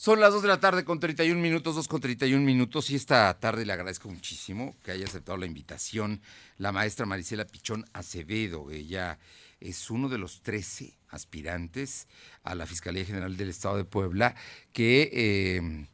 Son las 2 de la tarde con 31 minutos, 2 con 31 minutos, y esta tarde le agradezco muchísimo que haya aceptado la invitación la maestra Marisela Pichón Acevedo. Ella es uno de los 13 aspirantes a la Fiscalía General del Estado de Puebla que eh,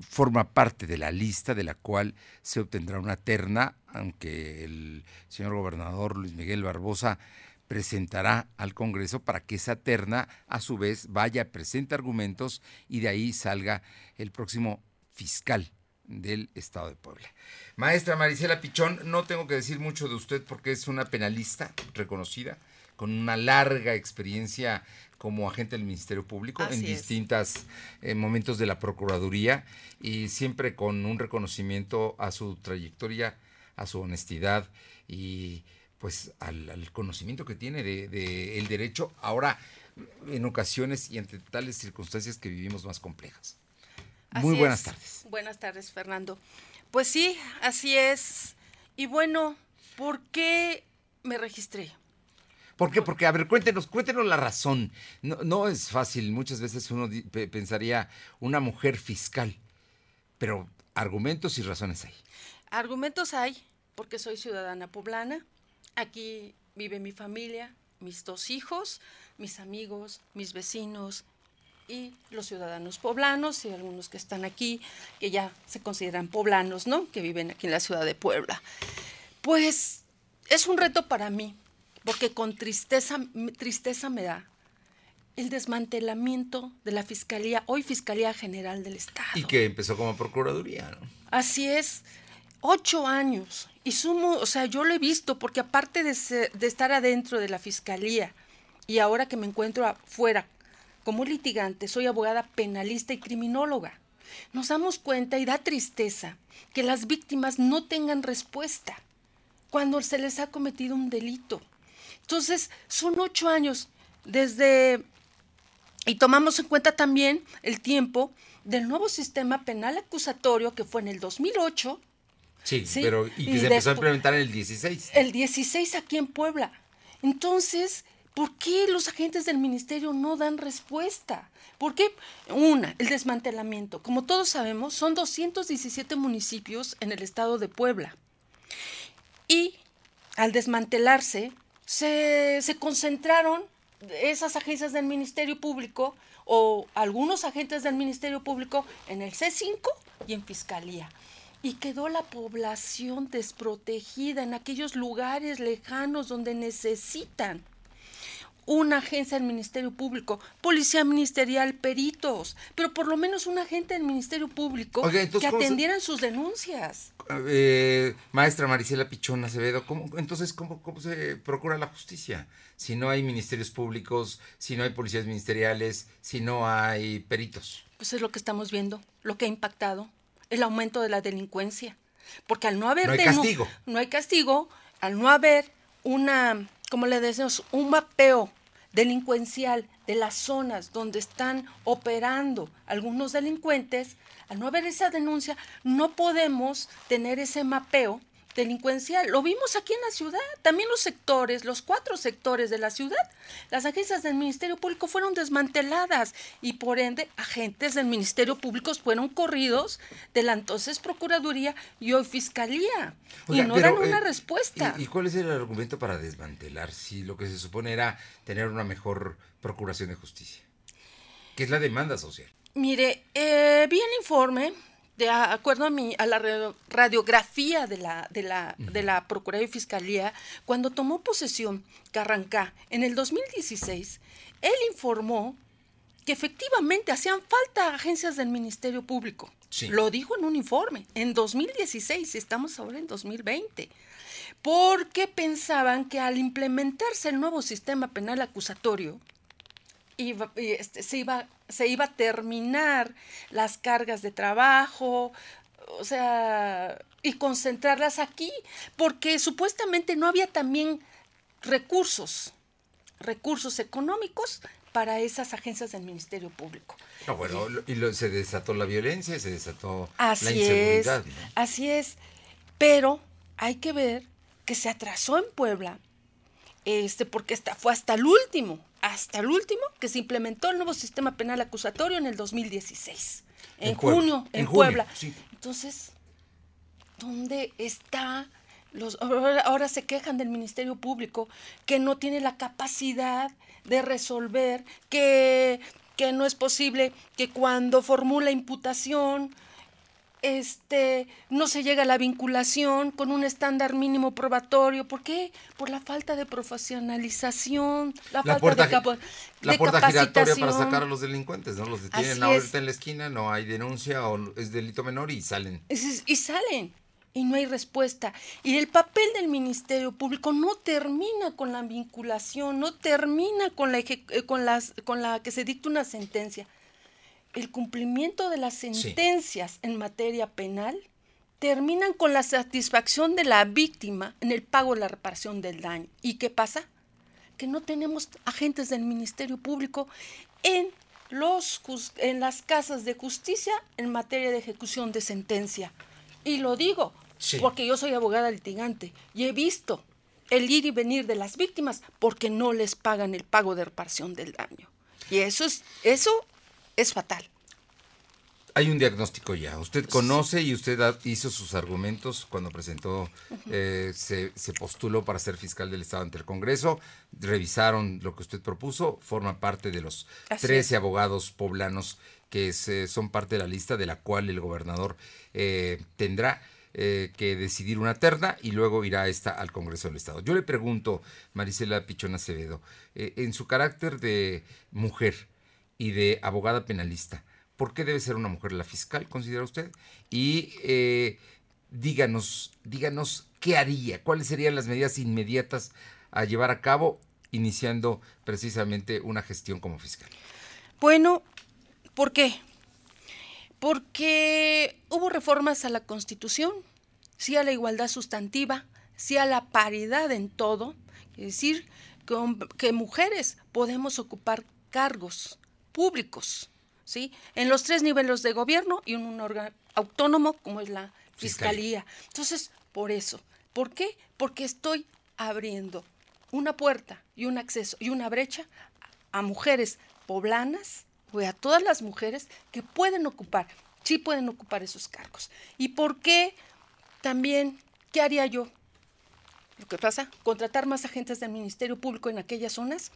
forma parte de la lista de la cual se obtendrá una terna, aunque el señor gobernador Luis Miguel Barbosa presentará al Congreso para que esa terna a su vez vaya, presente argumentos y de ahí salga el próximo fiscal del Estado de Puebla. Maestra Marisela Pichón, no tengo que decir mucho de usted porque es una penalista reconocida, con una larga experiencia como agente del Ministerio Público en distintos eh, momentos de la Procuraduría y siempre con un reconocimiento a su trayectoria, a su honestidad y pues al, conocimiento que tiene de, el derecho ahora en ocasiones y entre tales circunstancias que vivimos más complejas. Muy buenas tardes. Buenas tardes, Fernando. Pues sí, así es. Y bueno, ¿por qué me registré? ¿Por qué? Porque, a ver, cuéntenos, cuéntenos la razón. No, no es fácil, muchas veces uno pensaría una mujer fiscal, pero argumentos y razones hay. Argumentos hay, porque soy ciudadana poblana, Aquí vive mi familia, mis dos hijos, mis amigos, mis vecinos y los ciudadanos poblanos y algunos que están aquí, que ya se consideran poblanos, ¿no? Que viven aquí en la ciudad de Puebla. Pues es un reto para mí, porque con tristeza, tristeza me da el desmantelamiento de la Fiscalía, hoy Fiscalía General del Estado. Y que empezó como Procuraduría, ¿no? Así es ocho años. Y sumo, o sea, yo lo he visto porque aparte de, estar adentro de la fiscalía y ahora que me encuentro afuera como litigante, soy abogada penalista y criminóloga. Nos damos cuenta y da tristeza que las víctimas no tengan respuesta cuando se les ha cometido un delito. Entonces, son ocho años desde, y tomamos en cuenta también el tiempo del nuevo sistema penal acusatorio que fue en el 2008 Sí, pero y que se empezó a implementar en el 16. El 16 aquí en Puebla. Entonces, ¿por qué los agentes del ministerio no dan respuesta? ¿Por qué? Una, el desmantelamiento. Como todos sabemos, son 217 municipios en el estado de Puebla. Y al desmantelarse, se, se concentraron esas agencias del Ministerio Público o algunos agentes del Ministerio Público en el C5 y en Fiscalía y quedó la población desprotegida en aquellos lugares lejanos donde necesitan una agencia del Ministerio Público, policía ministerial, peritos, pero por lo menos un agente del Ministerio Público que atendieran sus denuncias. Eh, maestra Marisela Pichón Acevedo, ¿cómo, entonces, ¿cómo, ¿cómo se procura la justicia? Si no hay ministerios públicos, si no hay policías ministeriales, si no hay peritos. Pues es lo que estamos viendo, lo que ha impactado el aumento de la delincuencia. Porque al no haber... No hay castigo. No hay castigo, al no haber una, como le decimos, un mapeo delincuencial de las zonas donde están operando algunos delincuentes, al no haber esa denuncia, no podemos tener ese mapeo delincuencial. Lo vimos aquí en la ciudad, también los sectores, los cuatro sectores de la ciudad. Las agencias del Ministerio Público fueron desmanteladas y por ende agentes del Ministerio Público fueron corridos de la entonces Procuraduría y hoy Fiscalía. y no dan una eh, respuesta. ¿y, cuál es el argumento para desmantelar si lo que se supone era tener una mejor procuración de justicia? ¿Qué es la demanda social? Mire, eh, vi el informe de acuerdo a, mi, a la radiografía de la, de, la, de la Procuraduría y Fiscalía, cuando tomó posesión Carrancá en el 2016, él informó que efectivamente hacían falta agencias del Ministerio Público. Lo dijo en un informe, en 2016, estamos ahora en 2020, porque pensaban que al implementarse el nuevo sistema penal acusatorio, iba, este, se, iba, se iba a terminar las cargas de trabajo, o sea, y concentrarlas aquí, porque supuestamente no había también recursos, recursos económicos para esas agencias del Ministerio Público. No, bueno, y se desató la violencia, se desató la inseguridad. Así es, pero hay que ver que se atrasó en Puebla, este, porque fue hasta el último hasta el último que se implementó el nuevo sistema penal acusatorio en el 2016, en, junio, en, Puebla. Entonces, ¿dónde está? Los, ahora, se quejan del Ministerio Público que no tiene la capacidad de resolver, que, que no es posible que cuando formula imputación este, no se llega a la vinculación con un estándar mínimo probatorio. ¿Por qué? Por la falta de profesionalización, la, falta de, La puerta giratoria para sacar a los delincuentes, ¿no? Los detienen ahorita en la esquina, no hay denuncia o es delito menor y salen. y salen. Y no hay respuesta. Y el papel del Ministerio Público no termina con la vinculación, no termina con la, eh, con las, con la que se dicta una sentencia el cumplimiento de las sentencias en materia penal terminan con la satisfacción de la víctima en el pago de la reparación del daño. ¿Y qué pasa? Que no tenemos agentes del Ministerio Público en, los, en las casas de justicia en materia de ejecución de sentencia. Y lo digo porque yo soy abogada litigante y he visto el ir y venir de las víctimas porque no les pagan el pago de reparación del daño. Y eso es, eso es fatal. Hay un diagnóstico ya. Usted conoce y usted hizo sus argumentos cuando presentó, eh, se, postuló para ser fiscal del Estado ante el Congreso. Revisaron lo que usted propuso. Forma parte de los 13 abogados poblanos que son parte de la lista de la cual el gobernador eh, tendrá eh, que decidir una terna y luego irá esta al Congreso del Estado. Yo le pregunto, Marisela Pichona Acevedo, en su carácter de mujer, y de abogada penalista. ¿Por qué debe ser una mujer la fiscal, considera usted? Y eh, díganos, díganos qué haría, cuáles serían las medidas inmediatas a llevar a cabo iniciando precisamente una gestión como fiscal. Bueno, ¿por qué? Porque hubo reformas a la Constitución, sí a la igualdad sustantiva, sí a la paridad en todo, es decir, que mujeres podemos ocupar cargos públicos, ¿sí? En los tres niveles de gobierno y en un órgano autónomo como es la Fiscalía. Entonces, por eso. ¿Por qué? Porque estoy abriendo una puerta y un acceso y una brecha a mujeres poblanas o a todas las mujeres que pueden ocupar, sí pueden ocupar esos cargos. ¿Y por qué también, qué haría yo? Lo que pasa, contratar más agentes del Ministerio Público en aquellas zonas,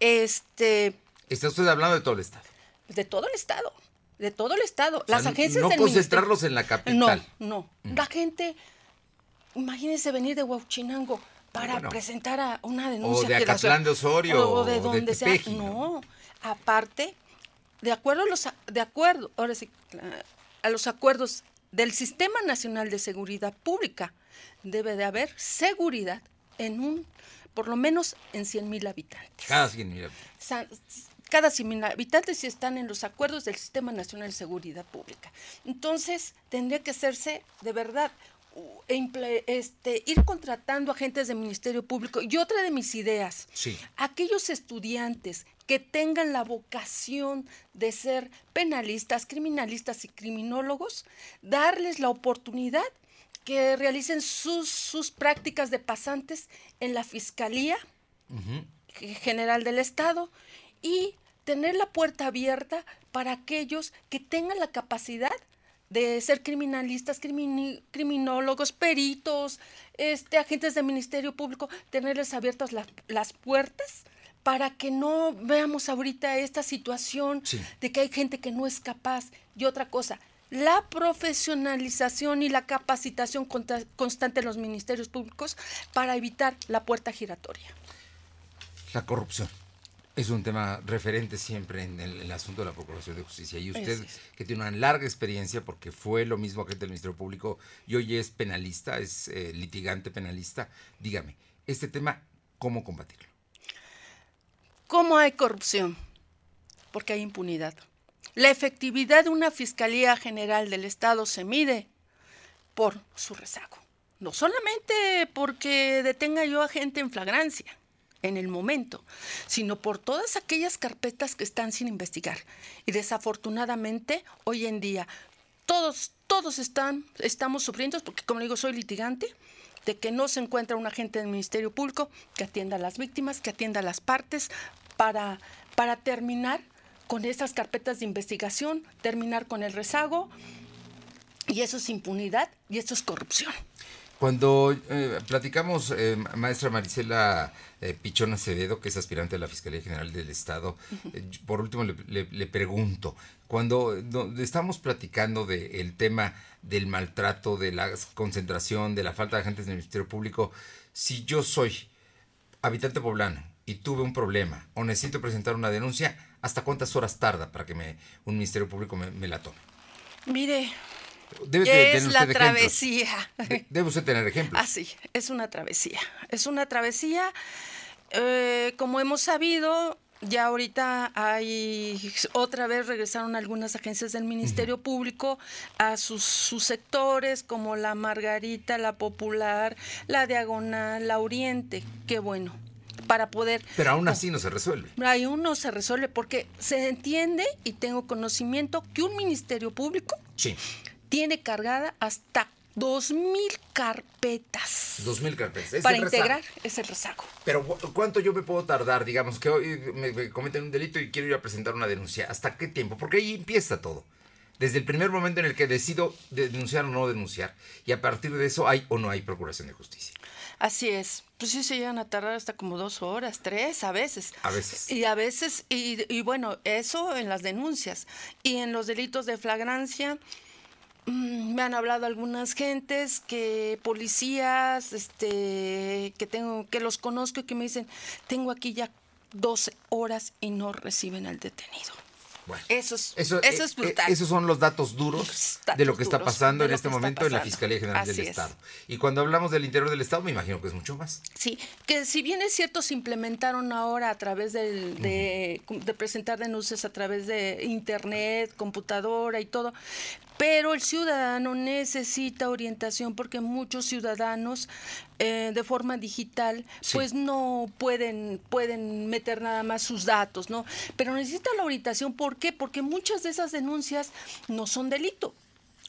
este, Está usted hablando de todo el Estado. De todo el Estado. De todo el Estado. Las agencias No concentrarlos en la capital. No, no. Mm. La gente, imagínense venir de Huachinango para presentar a una denuncia. O de Acatlán de Osorio. O de donde sea. No. Aparte, de acuerdo a los, de acuerdo, ahora sí, a los acuerdos del Sistema Nacional de Seguridad Pública, debe de haber seguridad en un, por lo menos en 100 mil habitantes. Cada 100 mil habitantes cada 100 habitantes y están en los acuerdos del Sistema Nacional de Seguridad Pública. Entonces, tendría que hacerse de verdad este, ir contratando agentes del Ministerio Público. Y otra de mis ideas, aquellos estudiantes que tengan la vocación de ser penalistas, criminalistas y criminólogos, darles la oportunidad que realicen sus, sus prácticas de pasantes en la Fiscalía General del Estado y tener la puerta abierta para aquellos que tengan la capacidad de ser criminalistas, criminólogos, peritos, este, agentes del Ministerio Público, tenerles abiertas las puertas para que no veamos ahorita esta situación de que hay gente que no es capaz. Y otra cosa, la profesionalización y la capacitación constante en los ministerios públicos para evitar la puerta giratoria. La corrupción. Es un tema referente siempre en el, asunto de la Procuración de Justicia. Y usted, que tiene una larga experiencia, porque fue lo mismo agente del Ministerio Público y hoy es penalista, es eh, litigante penalista, dígame, este tema, ¿cómo combatirlo? ¿Cómo hay corrupción? Porque hay impunidad. La efectividad de una Fiscalía General del Estado se mide por su rezago. No solamente porque detenga yo a gente en flagrancia, en el momento, sino por todas aquellas carpetas que están sin investigar. Y desafortunadamente, hoy en día, todos, todos están, estamos sufriendo, porque como digo, soy litigante, de que no se encuentra un agente del Ministerio Público que atienda a las víctimas, que atienda a las partes, para, para terminar con estas carpetas de investigación, terminar con el rezago, y eso es impunidad y eso es corrupción. Cuando eh, platicamos, eh, maestra Marisela eh, Pichón Acevedo, que es aspirante a la Fiscalía General del Estado, por último le, pregunto, cuando estamos platicando del tema del maltrato, de la concentración, de la falta de agentes del Ministerio Público, si yo soy habitante poblano y tuve un problema o necesito presentar una denuncia, ¿hasta cuántas horas tarda para que me, un Ministerio Público me la tome? Mire, es la travesía. debe usted tener ejemplos. Ah, sí, es una travesía. Es una travesía. Eh, como hemos sabido, ya ahorita hay, otra vez regresaron algunas agencias del Ministerio Público a sus, sus, sectores, como la Margarita, la Popular, la Diagonal, la Oriente. Qué bueno, para poder... Pero aún así no se resuelve. Aún no se resuelve porque se entiende y tengo conocimiento que un Ministerio Público... Sí tiene cargada hasta 2.000 carpetas. 2.000 carpetas. para integrar ese rezago. Pero ¿cuánto yo me puedo tardar? Digamos que hoy me, cometen un delito y quiero ir a presentar una denuncia. ¿Hasta qué tiempo? Porque ahí empieza todo. Desde el primer momento en el que decido denunciar o no denunciar. Y a partir de eso hay o no hay procuración de justicia. Así es. Pues sí se llegan a tardar hasta como dos horas, tres a veces. A veces. Y a veces, y, y bueno, eso en las denuncias. Y en los delitos de flagrancia, me han hablado algunas gentes que policías este que tengo que los conozco y que me dicen tengo aquí ya 12 horas y no reciben al detenido eso es, eso, es eh, brutal. esos son los datos duros de lo que está pasando en este momento en la Fiscalía General del Estado. Y cuando hablamos del interior del Estado, me imagino que es mucho más. Sí, que si bien es cierto, se implementaron ahora a través de, de presentar denuncias a través de Internet, computadora y todo, pero el ciudadano necesita orientación porque muchos ciudadanos eh, de forma digital pues no pueden, pueden meter nada más sus datos, ¿no? Pero necesita la orientación, ¿por qué? Porque muchas de esas denuncias no son delito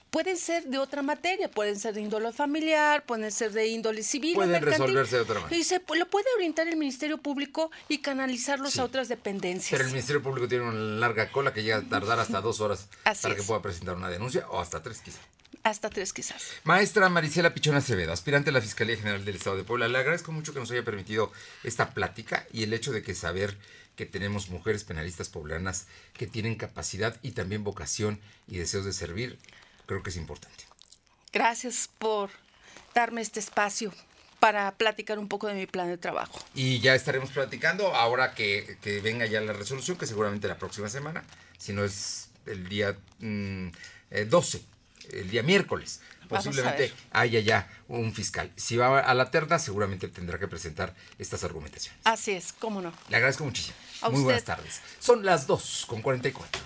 pueden ser de otra materia, pueden ser de índole familiar, pueden ser de índole civil. Pueden resolverse de otra manera. Y se lo puede orientar el Ministerio Público y canalizarlos a otras dependencias. Pero el Ministerio Público tiene una larga cola que llega a tardar hasta dos horas para que pueda presentar una denuncia o hasta tres quizás. Hasta tres quizás. Maestra Marisela Pichona Acevedo, aspirante a la Fiscalía General del Estado de Puebla, le agradezco mucho que nos haya permitido esta plática y el hecho de que saber que tenemos mujeres penalistas poblanas que tienen capacidad y también vocación y deseos de servir creo que es importante. Gracias por darme este espacio para platicar un poco de mi plan de trabajo. Y ya estaremos platicando ahora que, venga ya la resolución, que seguramente la próxima semana, si no es el día 12, mm, eh, el día miércoles. Posiblemente haya ya un fiscal. Si va a la terna, seguramente tendrá que presentar estas argumentaciones. Así es, cómo no. Le agradezco muchísimo. Muy buenas tardes. Son las 2 con 44.